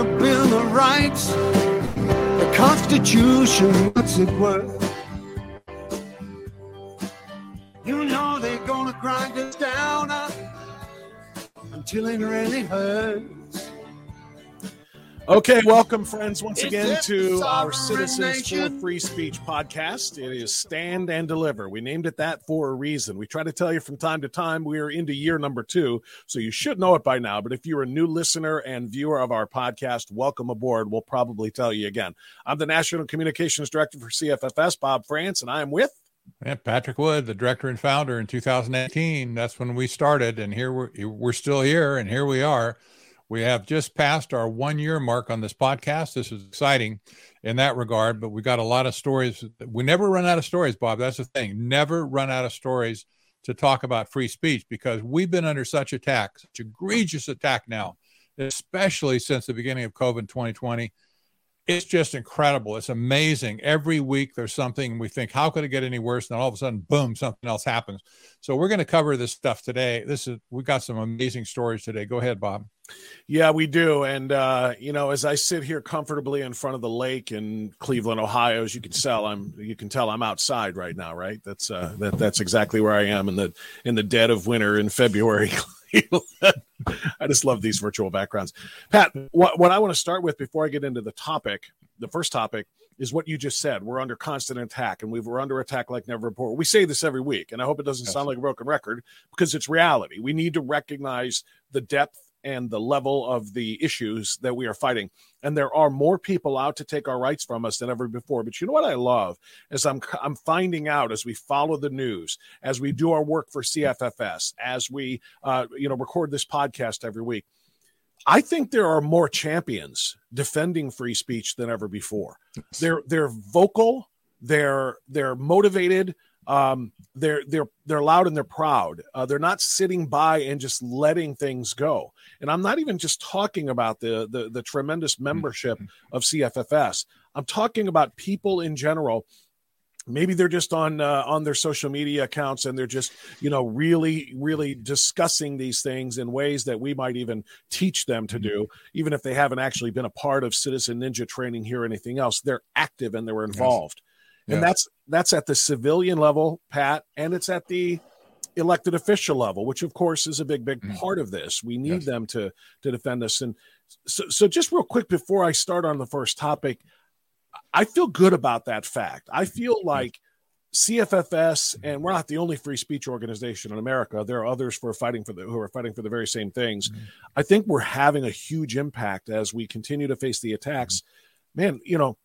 a Bill of Rights, the Constitution, what's it worth? You know they're gonna grind us down uh, until it really hurts. Okay, welcome, friends, once Is again to our Citizens nation? for Free Speech podcast. It is Stand and Deliver. We named it that for a reason. We try to tell you from time to time we are into year number two, so you should know it by now. But if you're a new listener and viewer of our podcast, welcome aboard. We'll probably tell you again. I'm the National Communications Director for CFFS, Bob Frantz, and I am with. Yeah, Patrick Wood, the director and founder in 2018. That's when we started, and here we're we're still here, and here we are. We have just passed our one year mark on this podcast. This is exciting in that regard, but we got a lot of stories. We never run out of stories, Bob. That's the thing. Never run out of stories to talk about free speech because we've been under such attack, such egregious attack now, especially since the beginning of COVID 2020 it's just incredible. It's amazing. Every week there's something we think, how could it get any worse? And all of a sudden, boom, something else happens. So we're going to cover this stuff today. This is we got some amazing stories today. Go ahead, Bob. Yeah, we do. And uh, you know, as I sit here comfortably in front of the lake in Cleveland, Ohio, as you can tell, I'm you can tell I'm outside right now, right? That's uh that that's exactly where I am in the in the dead of winter in February. I just love these virtual backgrounds. Pat, what, what I want to start with before I get into the topic, the first topic is what you just said. We're under constant attack and we we're under attack like never before. We say this every week, and I hope it doesn't sound like a broken record because it's reality. We need to recognize the depth and the level of the issues that we are fighting. And there are more people out to take our rights from us than ever before. But you know what I love is I'm I'm finding out as we follow the news, as we do our work for CFFS, as we uh, you know record this podcast every week. I think there are more champions defending free speech than ever before. They're they're vocal, they're they're motivated, um, they're they're they're loud and they're proud. Uh, they're not sitting by and just letting things go. And I'm not even just talking about the the, the tremendous membership of CFFS. I'm talking about people in general. Maybe they're just on uh, on their social media accounts and they're just you know really really discussing these things in ways that we might even teach them to do, even if they haven't actually been a part of Citizen Ninja training here or anything else. They're active and they're involved and that's that's at the civilian level pat and it's at the elected official level which of course is a big big Mm. part of this. We need Yes. them to to defend us. And so, so just real quick before i start on the first topic i feel good about that fact. I mm-hmm. feel mm-hmm. like cffs and we're not the only free speech organization in america. There are others for fighting for the who are fighting for the very same things. Mm-hmm. I think we're having a huge impact as we continue to face the attacks. Man you know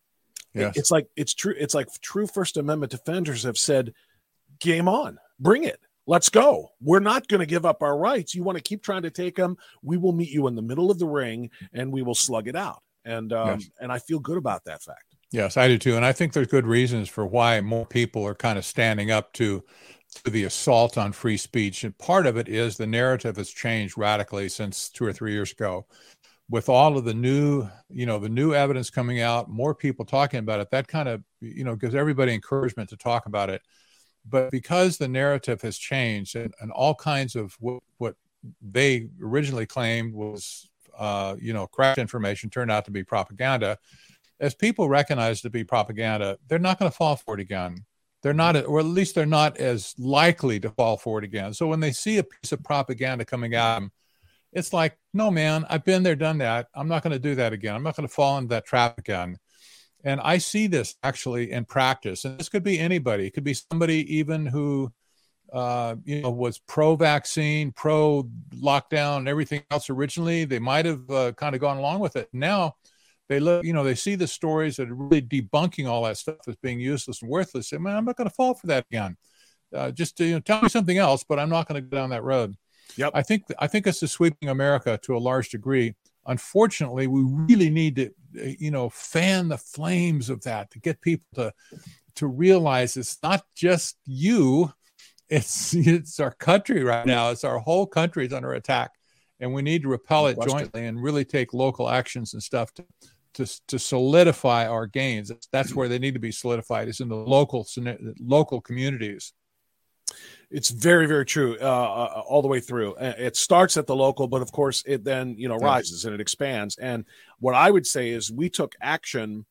Yes. it's like it's true it's like true first amendment defenders have said game on bring it let's go we're not going to give up our rights you want to keep trying to take them we will meet you in the middle of the ring and we will slug it out and um, Yes. and i feel good about that fact Yes, I do too. And I think there's good reasons for why more people are kind of standing up to, to the assault on free speech. And part of it is the narrative has changed radically since two or three years ago. With all of the new, you know, the new evidence coming out, more people talking about it, that kind of, you know, gives everybody encouragement to talk about it. But because the narrative has changed and, and all kinds of what, what they originally claimed was, uh, you know, correct information turned out to be propaganda as people recognize to be propaganda, they're not going to fall for it again. They're not, or at least they're not as likely to fall for it again. So when they see a piece of propaganda coming them, it's like, no, man, I've been there, done that. I'm not going to do that again. I'm not going to fall into that trap again. And I see this actually in practice. And this could be anybody. It could be somebody even who, uh, you know, was pro-vaccine, pro-lockdown, everything else originally. They might have uh, kind of gone along with it. Now they look, you know, they see the stories that are really debunking all that stuff as being useless and worthless. And man, I'm not going to fall for that again. Uh, just to, you know, tell me something else, but I'm not going to go down that road. Yep. I think I think this is sweeping America to a large degree. Unfortunately, we really need to, you know, fan the flames of that to get people to to realize it's not just you, it's it's our country right now. It's our whole country is under attack, and we need to repel it jointly and really take local actions and stuff to to, to solidify our gains. That's where they need to be solidified. Is in the local local communities. It's very, very true, uh, uh, all the way through. It starts at the local, but of course, it then you know rises and it expands. And what I would say is, we took action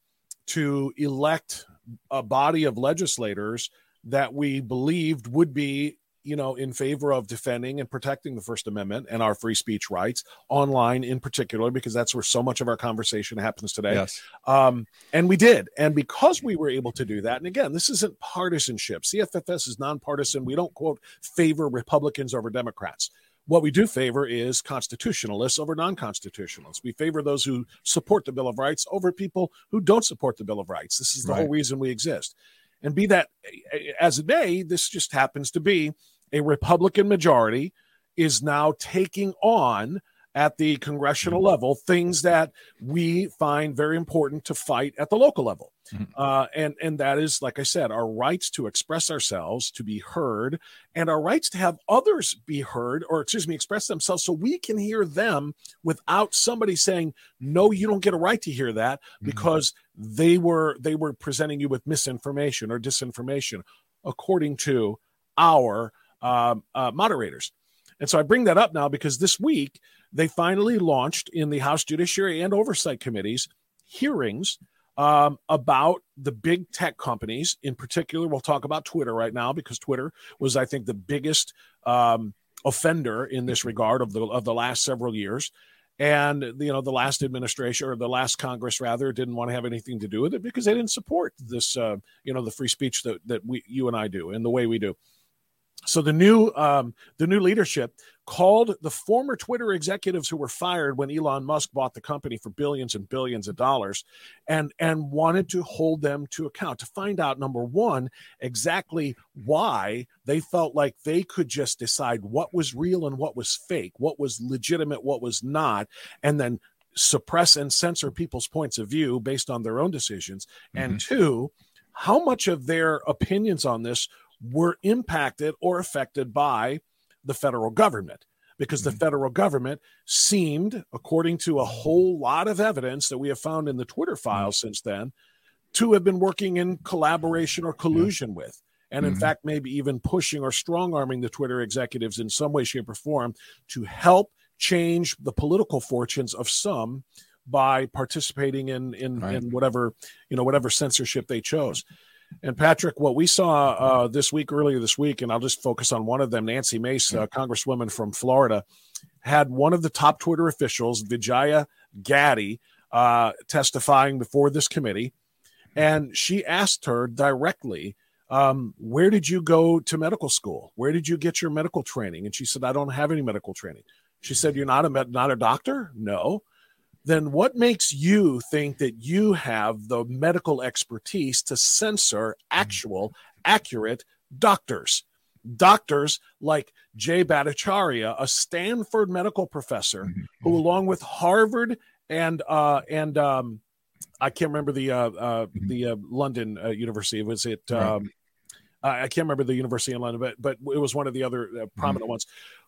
to elect a body of legislators that we believed would be, you know, in favor of defending and protecting the First Amendment and our free speech rights online, in particular, because that's where so much of our conversation happens today. Yes. Um, and we did. And because we were able to do that, and again, this isn't partisanship. CFFS is nonpartisan. We don't quote favor Republicans over Democrats. What we do favor is constitutionalists over non constitutionalists. We favor those who support the Bill of Rights over people who don't support the Bill of Rights. This is the whole reason we exist. And be that as it may, this just happens to be a Republican majority is now taking on at the congressional level things that we find very important to fight at the local level. Mhm. Uh, and and that is, like I said, our rights to express ourselves, to be heard, and our rights to have others be heard, or excuse me, express themselves, so we can hear them without somebody saying, "No, you don't get a right to hear that," Mhm. because they were they were presenting you with misinformation or disinformation, according to our um, uh, moderators. And so I bring that up now because this week they finally launched in the House Judiciary and Oversight Committees hearings um, about the big tech companies. In particular, we'll talk about Twitter right now because Twitter was, I think, the biggest um, offender in this regard of the of the last several years. And you know, the last administration or the last Congress rather didn't want to have anything to do with it because they didn't support this, uh, you know, the free speech that that we, you and I do, and the way we do. So the new um, the new leadership called the former Twitter executives who were fired when Elon Musk bought the company for billions and billions of dollars, and and wanted to hold them to account to find out number one exactly why they felt like they could just decide what was real and what was fake, what was legitimate, what was not, and then suppress and censor people's points of view based on their own decisions. And two, how much of their opinions on this were impacted or affected by the federal government because the federal government seemed, according to a whole lot of evidence that we have found in the Twitter files since then, to have been working in collaboration or collusion with. And in Mhm. fact, maybe even pushing or strong arming the Twitter executives in some way, shape, or form to help change the political fortunes of some by participating in in, Right. in whatever you know whatever censorship they chose. And Patrick, what we saw uh, this week, earlier this week, and I'll just focus on one of them, Nancy Mace, uh, Congresswoman from Florida, had one of the top Twitter officials, Vijaya Gadde, uh, testifying before this committee. And she asked her directly, um, Where did you go to medical school? Where did you get your medical training? And she said, I don't have any medical training. She said, You're not a, med- not a doctor? No then what makes you think that you have the medical expertise to censor actual, accurate doctors? Doctors like Jay Bhattacharya, a Stanford medical professor, who, along with Harvard and uh, and um, I can't remember the uh, uh, the uh, London uh, University. Was it? Um, I can't remember the university in London, but but it was one of the other uh, prominent ones.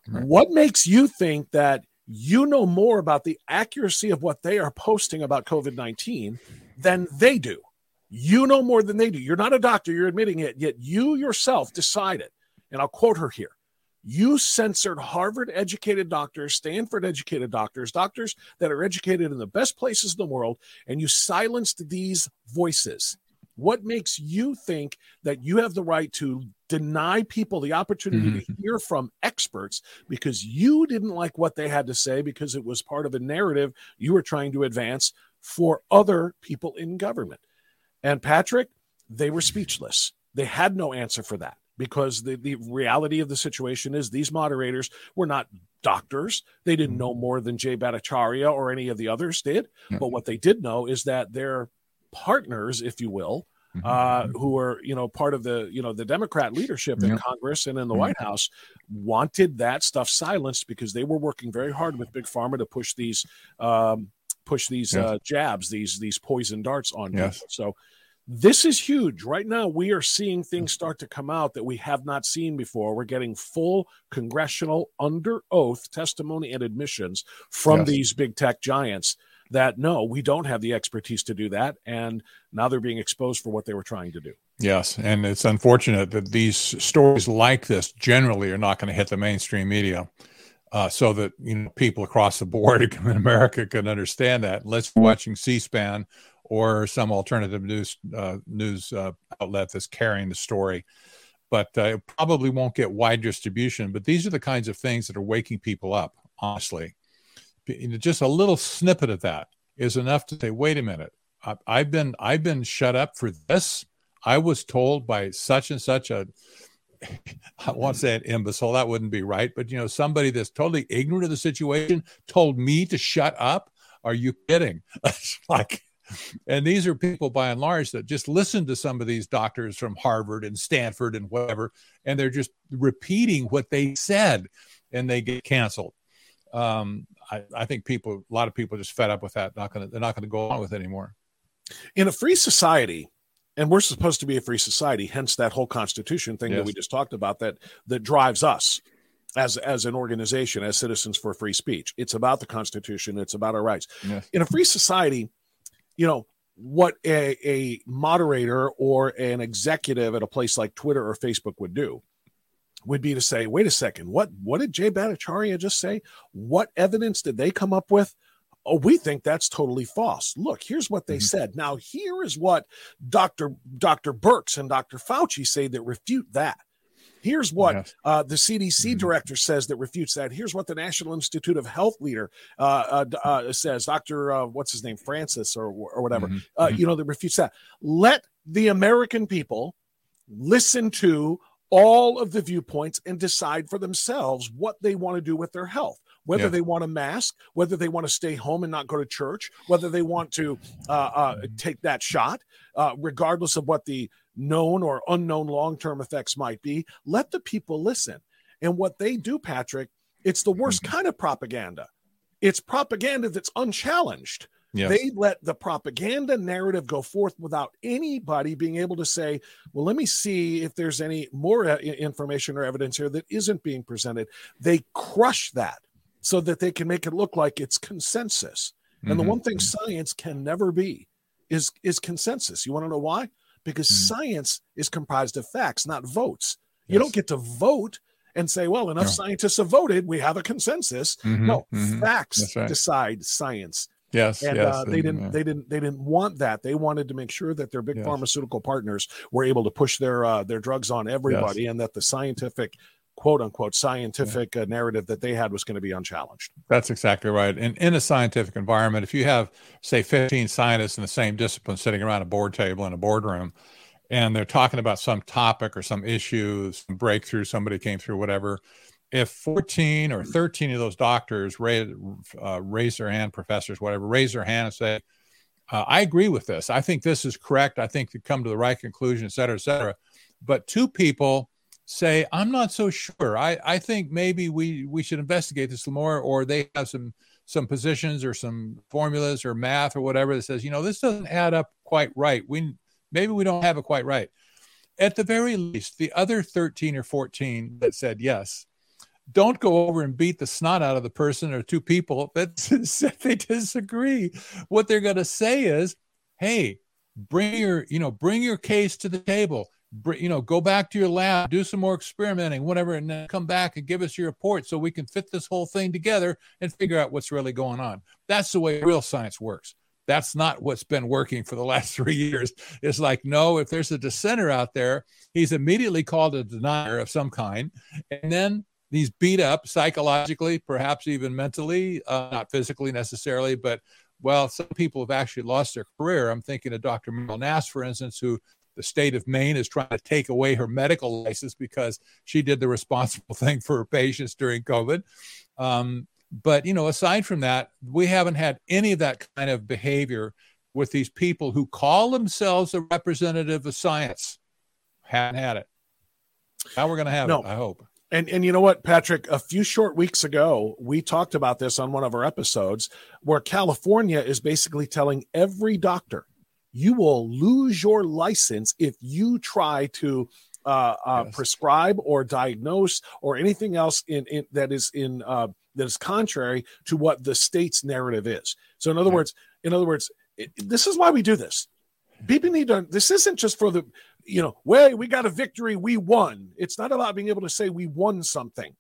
What makes you think that you know more about the accuracy of what they are posting about COVID nineteen than they do? You know more than they do. You're not a doctor. You're admitting it. Yet you yourself decided, and I'll quote her here. You censored Harvard educated doctors, Stanford educated doctors, doctors that are educated in the best places in the world, and you silenced these voices. What makes you think that you have the right to deny people the opportunity to mm-hmm. hear from experts because you didn't like what they had to say because it was part of a narrative you were trying to advance for other people in government? And Patrick, they were speechless. They had no answer for that because the, the reality of the situation is these moderators were not doctors. They didn't mm-hmm. know more than Jay Bhattacharya or any of the others did. But what they did know is that their partners, if you will, uh, who are you know part of the you know the Democrat leadership in Yeah. Congress and in the Mhm. White House wanted that stuff silenced because they were working very hard with Big Pharma to push these um, push these Yes. uh, jabs, these these poison darts on Yes. people. So this is huge. Right now, we are seeing things start to come out that we have not seen before. We're getting full congressional under oath testimony and admissions from Yes. these big tech giants that no, we don't have the expertise to do that. And now they're being exposed for what they were trying to do. Yes, and it's unfortunate that these stories like this generally are not going to hit the mainstream media, uh, so that you know people across the board in America can understand that. Unless you're watching C-SPAN or some alternative news uh, news uh, outlet that's carrying the story, but uh, it probably won't get wide distribution. But these are the kinds of things that are waking people up. Honestly, just a little snippet of that is enough to say, "Wait a minute, I've been I've been shut up for this." I was told by such and such a I won't say an imbecile, that wouldn't be right, but you know, somebody that's totally ignorant of the situation told me to shut up. Are you kidding? like, and these are people by and large that just listen to some of these doctors from Harvard and Stanford and whatever, and they're just repeating what they said and they get canceled. Um, I, I think people, a lot of people, are just fed up with that. Not gonna, they're not going to go on with it anymore. In a free society, and we're supposed to be a free society hence that whole constitution thing yes. that we just talked about that that drives us as as an organization as citizens for free speech it's about the constitution it's about our rights yes. in a free society you know what a, a moderator or an executive at a place like twitter or facebook would do would be to say wait a second what what did jay bhattacharya just say what evidence did they come up with oh, we think that's totally false. Look, here's what they mm-hmm. said. Now, here is what Dr. Dr. Birx and Dr. Fauci say that refute that. Here's what yes. uh, the CDC mm-hmm. director says that refutes that. Here's what the National Institute of Health leader uh, uh, uh says, Dr. Uh, what's his name, Francis or, or whatever, mm-hmm. Uh, mm-hmm. you know, that refutes that. Let the American people listen to all of the viewpoints and decide for themselves what they want to do with their health whether yeah. they want a mask, whether they want to stay home and not go to church, whether they want to uh, uh, take that shot, uh, regardless of what the known or unknown long term effects might be. Let the people listen. And what they do, Patrick, it's the worst mm-hmm. kind of propaganda. It's propaganda that's unchallenged. Yes. They let the propaganda narrative go forth without anybody being able to say, well, let me see if there's any more uh, information or evidence here that isn't being presented. They crush that so that they can make it look like it's consensus. And mm-hmm. the one thing science can never be is is consensus. You want to know why? Because mm-hmm. science is comprised of facts, not votes. Yes. You don't get to vote and say, well, enough no. scientists have voted, we have a consensus. Mm-hmm. No, mm-hmm. facts right. decide science. Yes, and yes, uh, they didn't. Yeah. They didn't. They didn't want that. They wanted to make sure that their big yes. pharmaceutical partners were able to push their uh, their drugs on everybody, yes. and that the scientific quote unquote scientific yeah. uh, narrative that they had was going to be unchallenged. That's exactly right. And in a scientific environment, if you have, say, 15 scientists in the same discipline sitting around a board table in a boardroom, and they're talking about some topic or some issue, some breakthrough, somebody came through, whatever. If 14 or 13 of those doctors raise, uh, raise their hand, professors, whatever, raise their hand and say, uh, I agree with this. I think this is correct. I think to come to the right conclusion, et cetera, et cetera. But two people say, I'm not so sure. I, I think maybe we, we should investigate this more, or they have some some positions or some formulas or math or whatever that says, you know, this doesn't add up quite right. We maybe we don't have it quite right. At the very least, the other 13 or 14 that said yes, don't go over and beat the snot out of the person or two people that they disagree. What they're going to say is, hey, bring your, you know, bring your case to the table you know, go back to your lab, do some more experimenting, whatever, and then come back and give us your report so we can fit this whole thing together and figure out what's really going on. That's the way real science works. That's not what's been working for the last three years. It's like, no, if there's a dissenter out there, he's immediately called a denier of some kind. And then he's beat up psychologically, perhaps even mentally, uh, not physically necessarily, but well, some people have actually lost their career. I'm thinking of Dr. Meryl Nass, for instance, who the state of Maine is trying to take away her medical license because she did the responsible thing for her patients during COVID. Um, but you know, aside from that, we haven't had any of that kind of behavior with these people who call themselves a representative of science. Haven't had it. Now we're going to have no. it. I hope. And and you know what, Patrick? A few short weeks ago, we talked about this on one of our episodes, where California is basically telling every doctor you will lose your license if you try to uh, uh, yes. prescribe or diagnose or anything else in, in that is in uh, that is contrary to what the state's narrative is. So, in other words, in other words, it, this is why we do this. People need to. This isn't just for the, you know, way we got a victory, we won. It's not about being able to say we won something.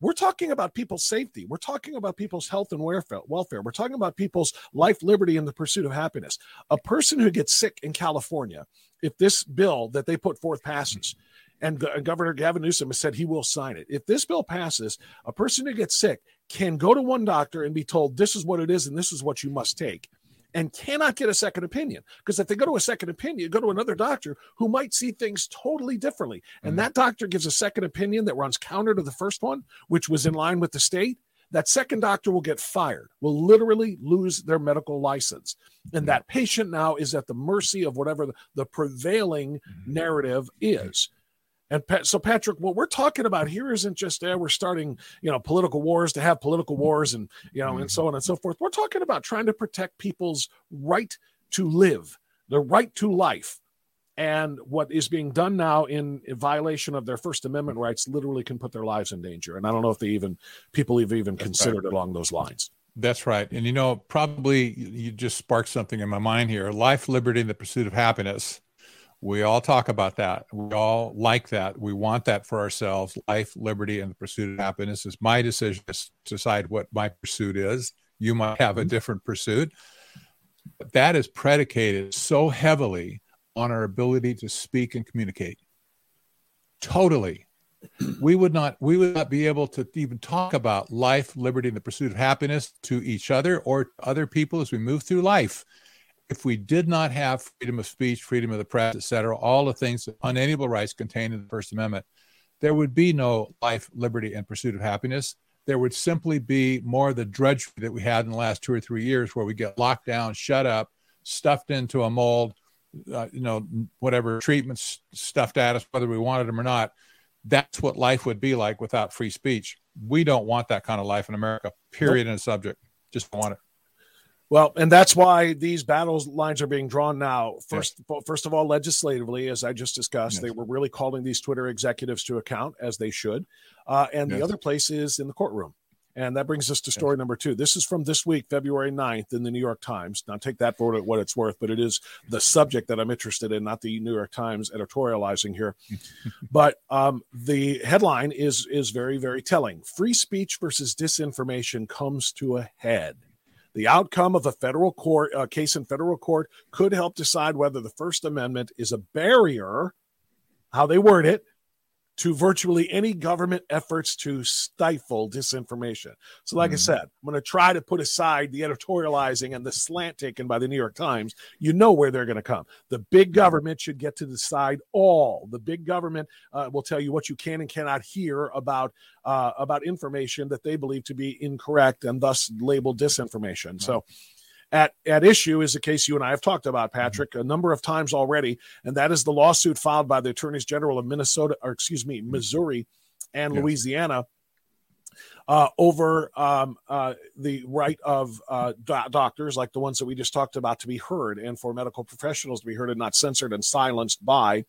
We're talking about people's safety. We're talking about people's health and welfare. We're talking about people's life, liberty, and the pursuit of happiness. A person who gets sick in California, if this bill that they put forth passes, and Governor Gavin Newsom has said he will sign it. If this bill passes, a person who gets sick can go to one doctor and be told this is what it is and this is what you must take and cannot get a second opinion. Because if they go to a second opinion, go to another doctor who might see things totally differently. And mm-hmm. that doctor gives a second opinion that runs counter to the first one, which was in line with the state. That second doctor will get fired, will literally lose their medical license. And mm-hmm. that patient now is at the mercy of whatever the, the prevailing mm-hmm. narrative is. And so, Patrick, what we're talking about here isn't just uh, we're starting, you know, political wars to have political wars and, you know, and so on and so forth. We're talking about trying to protect people's right to live, the right to life. And what is being done now in, violation of their First Amendment rights literally can put their lives in danger. And I don't know if they even, people have even That's considered right. along those lines. That's right. And, you know, probably you just sparked something in my mind here life, liberty, and the pursuit of happiness we all talk about that. We all like that. We want that for ourselves. Life, liberty, and the pursuit of happiness is my decision to decide what my pursuit is. You might have a mm-hmm. different pursuit. But that is predicated so heavily on our ability to speak and communicate. Totally. We would not we would not be able to even talk about life, liberty, and the pursuit of happiness to each other or other people as we move through life if we did not have freedom of speech, freedom of the press, et cetera, all the things, unalienable rights contained in the First Amendment, there would be no life, liberty, and pursuit of happiness. There would simply be more of the drudgery that we had in the last two or three years, where we get locked down, shut up, stuffed into a mold, uh, you know, whatever treatments stuffed at us, whether we wanted them or not. That's what life would be like without free speech. We don't want that kind of life in America. Period. Nope. In a subject, just want it. Well, and that's why these battle lines are being drawn now. First, yes. first of all, legislatively, as I just discussed, yes. they were really calling these Twitter executives to account as they should. Uh, and yes. the other place is in the courtroom. And that brings us to story number two. This is from this week, February 9th, in the New York Times. Now, take that for what it's worth, but it is the subject that I'm interested in, not the New York Times editorializing here. but um, the headline is is very, very telling. Free speech versus disinformation comes to a head. The outcome of a federal court uh, case in federal court could help decide whether the First Amendment is a barrier, how they word it, to virtually any government efforts to stifle disinformation. So, like mm-hmm. I said, I'm going to try to put aside the editorializing and the slant taken by the New York Times. You know where they're going to come. The big government should get to decide all. The big government uh, will tell you what you can and cannot hear about uh, about information that they believe to be incorrect and thus label disinformation. So at, at issue is a case you and I have talked about, mm-hmm. Patrick, a number of times already, and that is the lawsuit filed by the attorneys general of Minnesota, or excuse me, mm-hmm. Missouri and yes. Louisiana uh, over um, uh, the right of uh, do- doctors, like the ones that we just talked about, to be heard, and for medical professionals to be heard and not censored and silenced by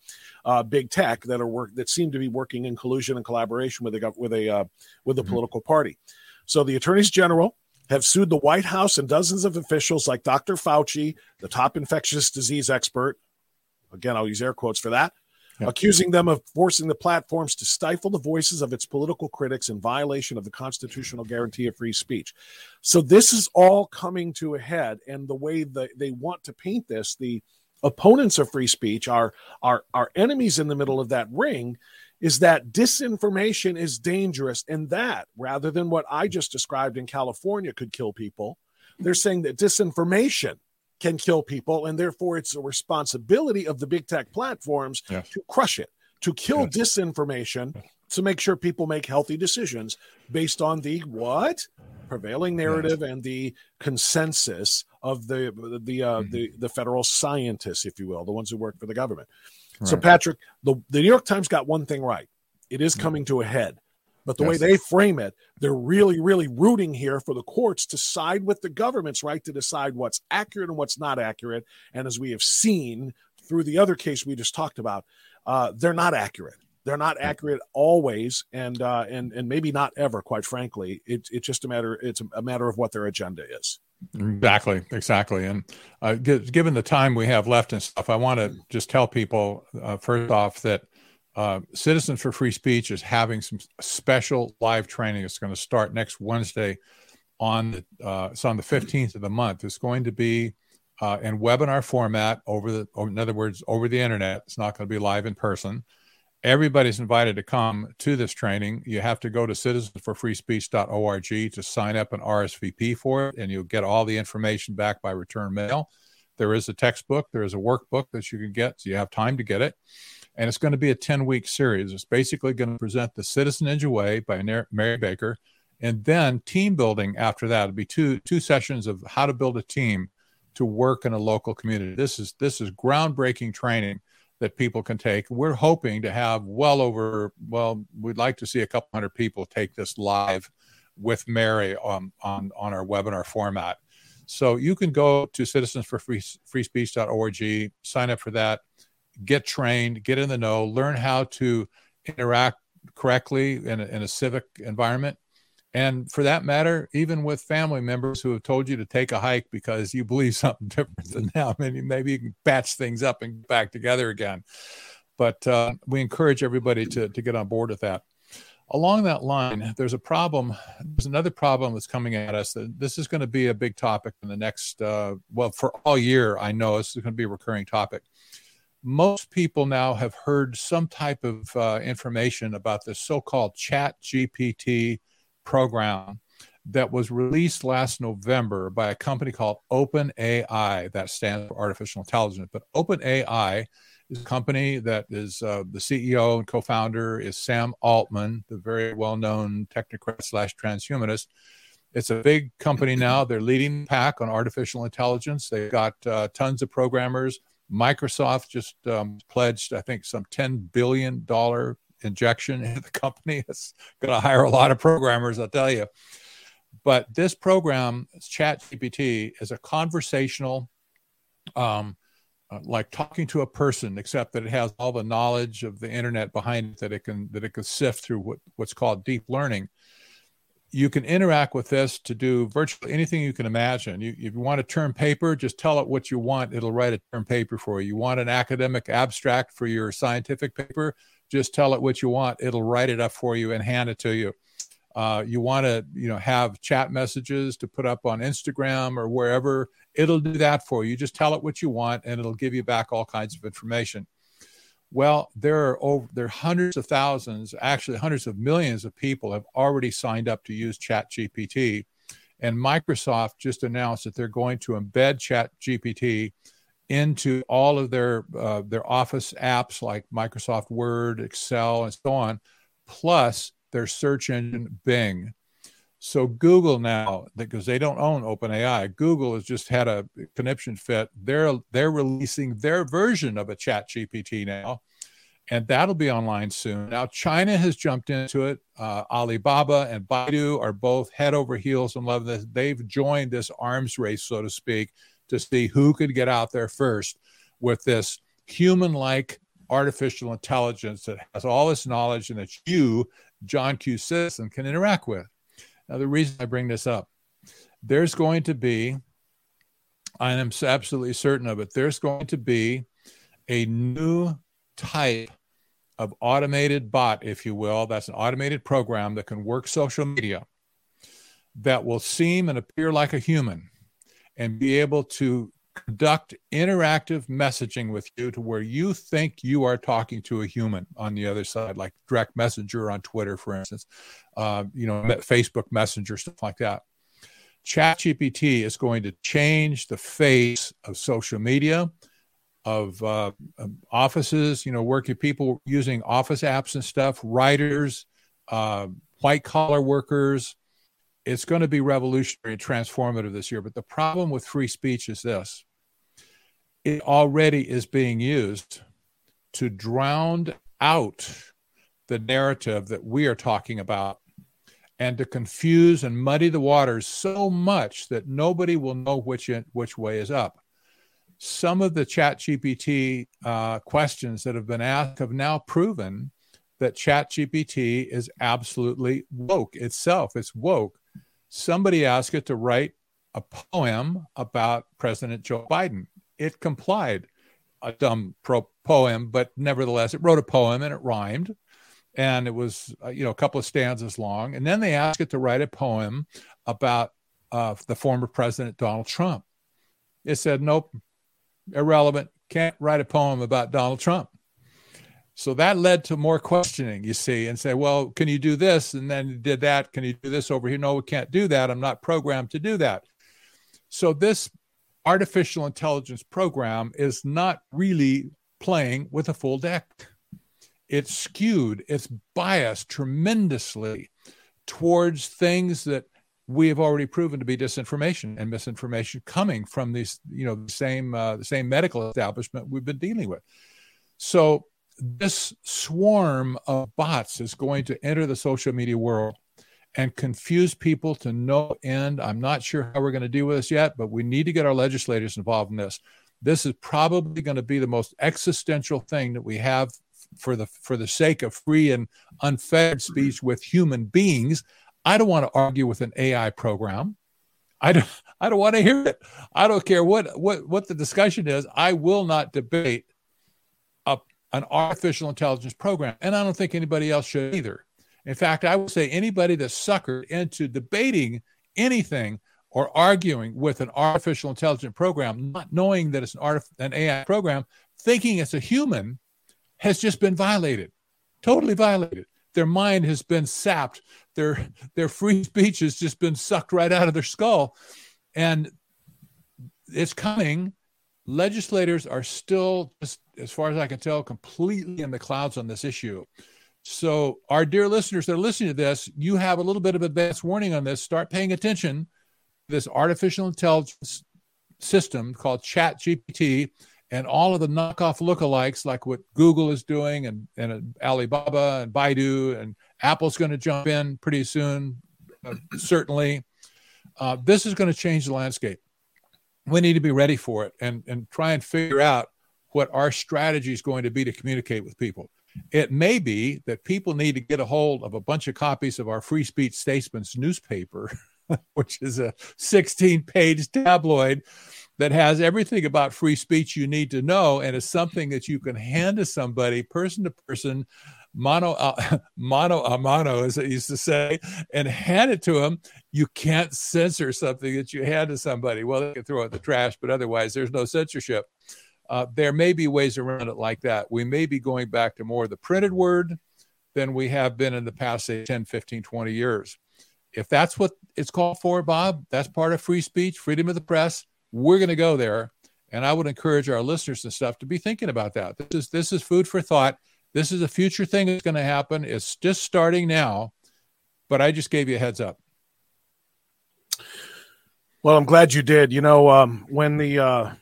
uh, big tech that are work that seem to be working in collusion and collaboration with a with a uh, with a mm-hmm. political party. So the attorneys general have sued the White House and dozens of officials like Dr. Fauci, the top infectious disease expert. Again, I'll use air quotes for that, yep. accusing them of forcing the platforms to stifle the voices of its political critics in violation of the constitutional guarantee of free speech. So this is all coming to a head, and the way that they want to paint this, the opponents of free speech are are are enemies in the middle of that ring is that disinformation is dangerous and that rather than what I just described in California could kill people, they're saying that disinformation can kill people and therefore it's a responsibility of the big tech platforms yes. to crush it, to kill yes. disinformation to make sure people make healthy decisions based on the what prevailing narrative yes. and the consensus of the the uh, mm-hmm. the the federal scientists, if you will, the ones who work for the government. So, Patrick, the, the New York Times got one thing right. It is coming to a head. But the yes. way they frame it, they're really, really rooting here for the courts to side with the government's right to decide what's accurate and what's not accurate. And as we have seen through the other case we just talked about, uh, they're not accurate. They're not accurate always, and uh, and and maybe not ever. Quite frankly, it's it's just a matter. It's a matter of what their agenda is. Exactly, exactly. And uh, g- given the time we have left and stuff, I want to just tell people uh, first off that uh, Citizens for Free Speech is having some special live training. It's going to start next Wednesday on the uh, it's on the 15th of the month. It's going to be uh, in webinar format over the, in other words, over the internet. It's not going to be live in person. Everybody's invited to come to this training. You have to go to citizensforfreespeech.org to sign up an RSVP for it, and you'll get all the information back by return mail. There is a textbook, there is a workbook that you can get, so you have time to get it. And it's going to be a 10 week series. It's basically going to present The Citizen Ninja Way by Mary Baker, and then team building after that. It'll be two, two sessions of how to build a team to work in a local community. This is, this is groundbreaking training that people can take. We're hoping to have well over, well, we'd like to see a couple hundred people take this live with Mary on, on, on our webinar format. So you can go to citizensforfreespeech.org, sign up for that, get trained, get in the know, learn how to interact correctly in a, in a civic environment, and for that matter, even with family members who have told you to take a hike because you believe something different than them, and maybe you can patch things up and back together again. But uh, we encourage everybody to, to get on board with that. Along that line, there's a problem. There's another problem that's coming at us. This is going to be a big topic in the next, uh, well, for all year, I know this is going to be a recurring topic. Most people now have heard some type of uh, information about this so called Chat GPT program that was released last November by a company called OpenAI, that stands for artificial intelligence. But OpenAI is a company that is uh, the CEO and co-founder is Sam Altman, the very well-known technocrat slash transhumanist. It's a big company now. They're leading pack on artificial intelligence. They've got uh, tons of programmers. Microsoft just um, pledged, I think, some $10 billion injection into the company. It's going to hire a lot of programmers, I'll tell you. But this program, Chat GPT, is a conversational, um, uh, like talking to a person, except that it has all the knowledge of the internet behind it that it can that it can sift through what, what's called deep learning. You can interact with this to do virtually anything you can imagine. You, if you want a term paper, just tell it what you want. It'll write a term paper for you. You want an academic abstract for your scientific paper, just tell it what you want. It'll write it up for you and hand it to you. Uh, you want to you know have chat messages to put up on instagram or wherever. It'll do that for you. Just tell it what you want and it'll give you back all kinds of information. Well there are over there are hundreds of thousands actually hundreds of millions of people have already signed up to use chat gpt and microsoft just announced that they're going to embed chat gpt into all of their uh, their office apps like Microsoft Word, Excel, and so on, plus their search engine Bing. So Google now, because they don't own OpenAI, Google has just had a conniption fit. They're they're releasing their version of a Chat GPT now, and that'll be online soon. Now China has jumped into it. Uh, Alibaba and Baidu are both head over heels in love this. They've joined this arms race, so to speak, to see who could get out there first with this human like artificial intelligence that has all this knowledge and that you, John Q. Citizen, can interact with. Now, the reason I bring this up, there's going to be, I am absolutely certain of it, there's going to be a new type of automated bot, if you will. That's an automated program that can work social media that will seem and appear like a human and be able to conduct interactive messaging with you to where you think you are talking to a human on the other side, like direct messenger on Twitter, for instance, uh, you know, Facebook Messenger, stuff like that. ChatGPT is going to change the face of social media, of uh, offices, you know, working people using office apps and stuff, writers, uh, white collar workers, it's going to be revolutionary and transformative this year. But the problem with free speech is this it already is being used to drown out the narrative that we are talking about and to confuse and muddy the waters so much that nobody will know which which way is up. Some of the Chat GPT uh, questions that have been asked have now proven that Chat GPT is absolutely woke itself. It's woke somebody asked it to write a poem about President Joe Biden. It complied. A dumb pro- poem, but nevertheless, it wrote a poem and it rhymed. And it was, uh, you know, a couple of stanzas long. And then they asked it to write a poem about uh, the former president, Donald Trump. It said, nope, irrelevant. Can't write a poem about Donald Trump. So that led to more questioning, you see, and say, well, can you do this? And then did that. Can you do this over here? No, we can't do that. I'm not programmed to do that. So this artificial intelligence program is not really playing with a full deck. It's skewed, it's biased tremendously towards things that we have already proven to be disinformation and misinformation coming from these, you know, the same uh, the same medical establishment we've been dealing with. So this swarm of bots is going to enter the social media world and confuse people to no end. I'm not sure how we're going to deal with this yet, but we need to get our legislators involved in this. This is probably going to be the most existential thing that we have for the for the sake of free and unfettered speech with human beings. I don't want to argue with an AI program. I don't I don't want to hear it. I don't care what what what the discussion is. I will not debate an artificial intelligence program, and I don't think anybody else should either. In fact, I would say anybody that's suckered into debating anything or arguing with an artificial intelligence program, not knowing that it's an, artif- an AI program, thinking it's a human, has just been violated, totally violated. Their mind has been sapped. Their their free speech has just been sucked right out of their skull, and it's coming. Legislators are still, as far as I can tell, completely in the clouds on this issue. So, our dear listeners that are listening to this, you have a little bit of advance warning on this. Start paying attention. This artificial intelligence system called Chat GPT and all of the knockoff lookalikes, like what Google is doing, and, and Alibaba and Baidu, and Apple's going to jump in pretty soon, uh, certainly. Uh, this is going to change the landscape. We need to be ready for it and, and try and figure out what our strategy is going to be to communicate with people. It may be that people need to get a hold of a bunch of copies of our Free Speech Statesman's newspaper, which is a 16 page tabloid that has everything about free speech you need to know and is something that you can hand to somebody person to person mono uh, mono a mano as it used to say and hand it to them you can't censor something that you hand to somebody well they can throw it in the trash but otherwise there's no censorship uh, there may be ways around it like that. We may be going back to more of the printed word than we have been in the past, say, 10, 15, 20 years. If that's what it's called for, Bob, that's part of free speech, freedom of the press. We're going to go there. And I would encourage our listeners and stuff to be thinking about that. This is this is food for thought. This is a future thing that's going to happen. It's just starting now, but I just gave you a heads up. Well, I'm glad you did. You know, um, when the uh,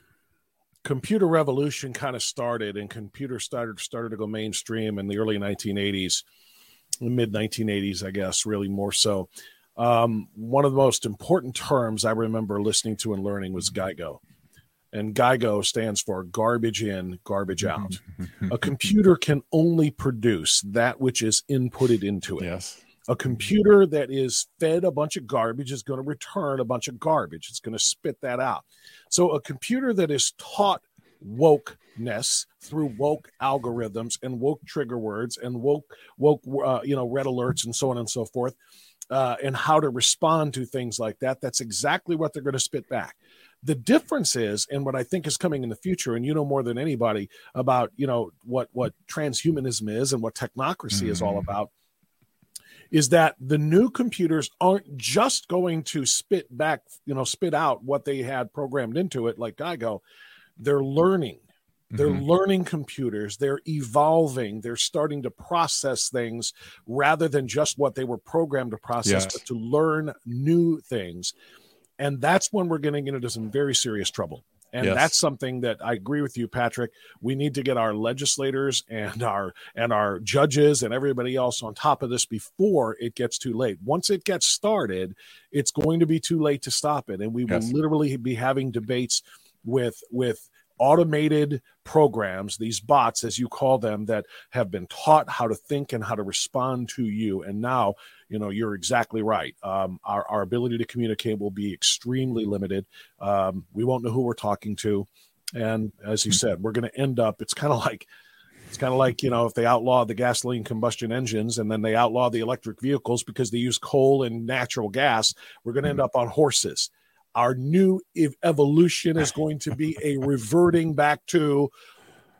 computer revolution kind of started and computers started started to go mainstream in the early 1980s the mid 1980s i guess really more so um, one of the most important terms i remember listening to and learning was GIGO and GIGO stands for garbage in garbage out. A computer can only produce that which is inputted into it. Yes. A computer that is fed a bunch of garbage is going to return a bunch of garbage. It's going to spit that out. So, a computer that is taught wokeness through woke algorithms and woke trigger words and woke woke uh, you know red alerts and so on and so forth uh, and how to respond to things like that that's exactly what they're going to spit back the difference is and what i think is coming in the future and you know more than anybody about you know what what transhumanism is and what technocracy mm-hmm. is all mm-hmm. about is that the new computers aren't just going to spit back, you know, spit out what they had programmed into it, like GIGO. They're learning. They're mm-hmm. learning computers. They're evolving. They're starting to process things rather than just what they were programmed to process, yes. but to learn new things. And that's when we're getting into some very serious trouble. And yes. that's something that I agree with you, Patrick. We need to get our legislators and our and our judges and everybody else on top of this before it gets too late. Once it gets started, it's going to be too late to stop it, and we yes. will literally be having debates with with automated programs, these bots, as you call them, that have been taught how to think and how to respond to you. And now, you know, you're exactly right. Um, our, our ability to communicate will be extremely limited. Um, we won't know who we're talking to. And as you said, we're going to end up, it's kind of like, it's kind of like, you know, if they outlaw the gasoline combustion engines and then they outlaw the electric vehicles because they use coal and natural gas, we're going to end up on horses our new evolution is going to be a reverting back to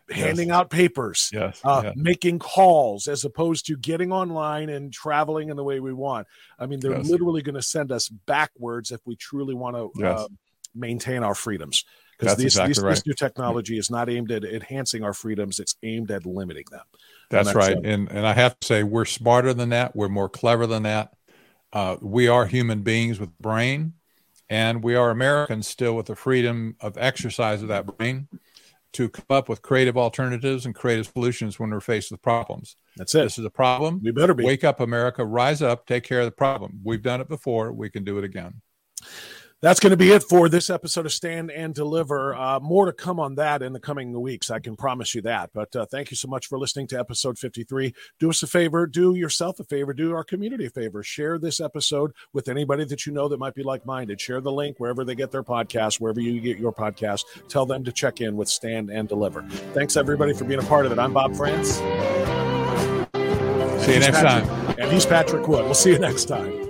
handing Yes. out papers, Yes. uh, yeah. making calls as opposed to getting online and traveling in the way we want. I mean, they're Yes. literally going to send us backwards if we truly want to Yes. uh, maintain our freedoms. Because this, exactly this, right. this new technology is not aimed at enhancing our freedoms; it's aimed at limiting them. That's that's right. it. And and I have to say we're smarter than that. We're more clever than that. Uh, we are human beings with brain, and we are Americans still with the freedom of exercise of that brain to come up with creative alternatives and creative solutions when we're faced with problems. That's it. This is a problem. We better be. Wake up, America. Rise up. Take care of the problem. We've done it before. We can do it again. That's going to be it for this episode of Stand and Deliver. Uh, more to come on that in the coming weeks. I can promise you that. But uh, thank you so much for listening to episode 53. Do us a favor, do yourself a favor, do our community a favor. Share this episode with anybody that you know that might be like minded. Share the link wherever they get their podcast, wherever you get your podcast. Tell them to check in with Stand and Deliver. Thanks, everybody, for being a part of it. I'm Bob Frantz. See you next Patrick- time. And he's Patrick Wood. We'll see you next time.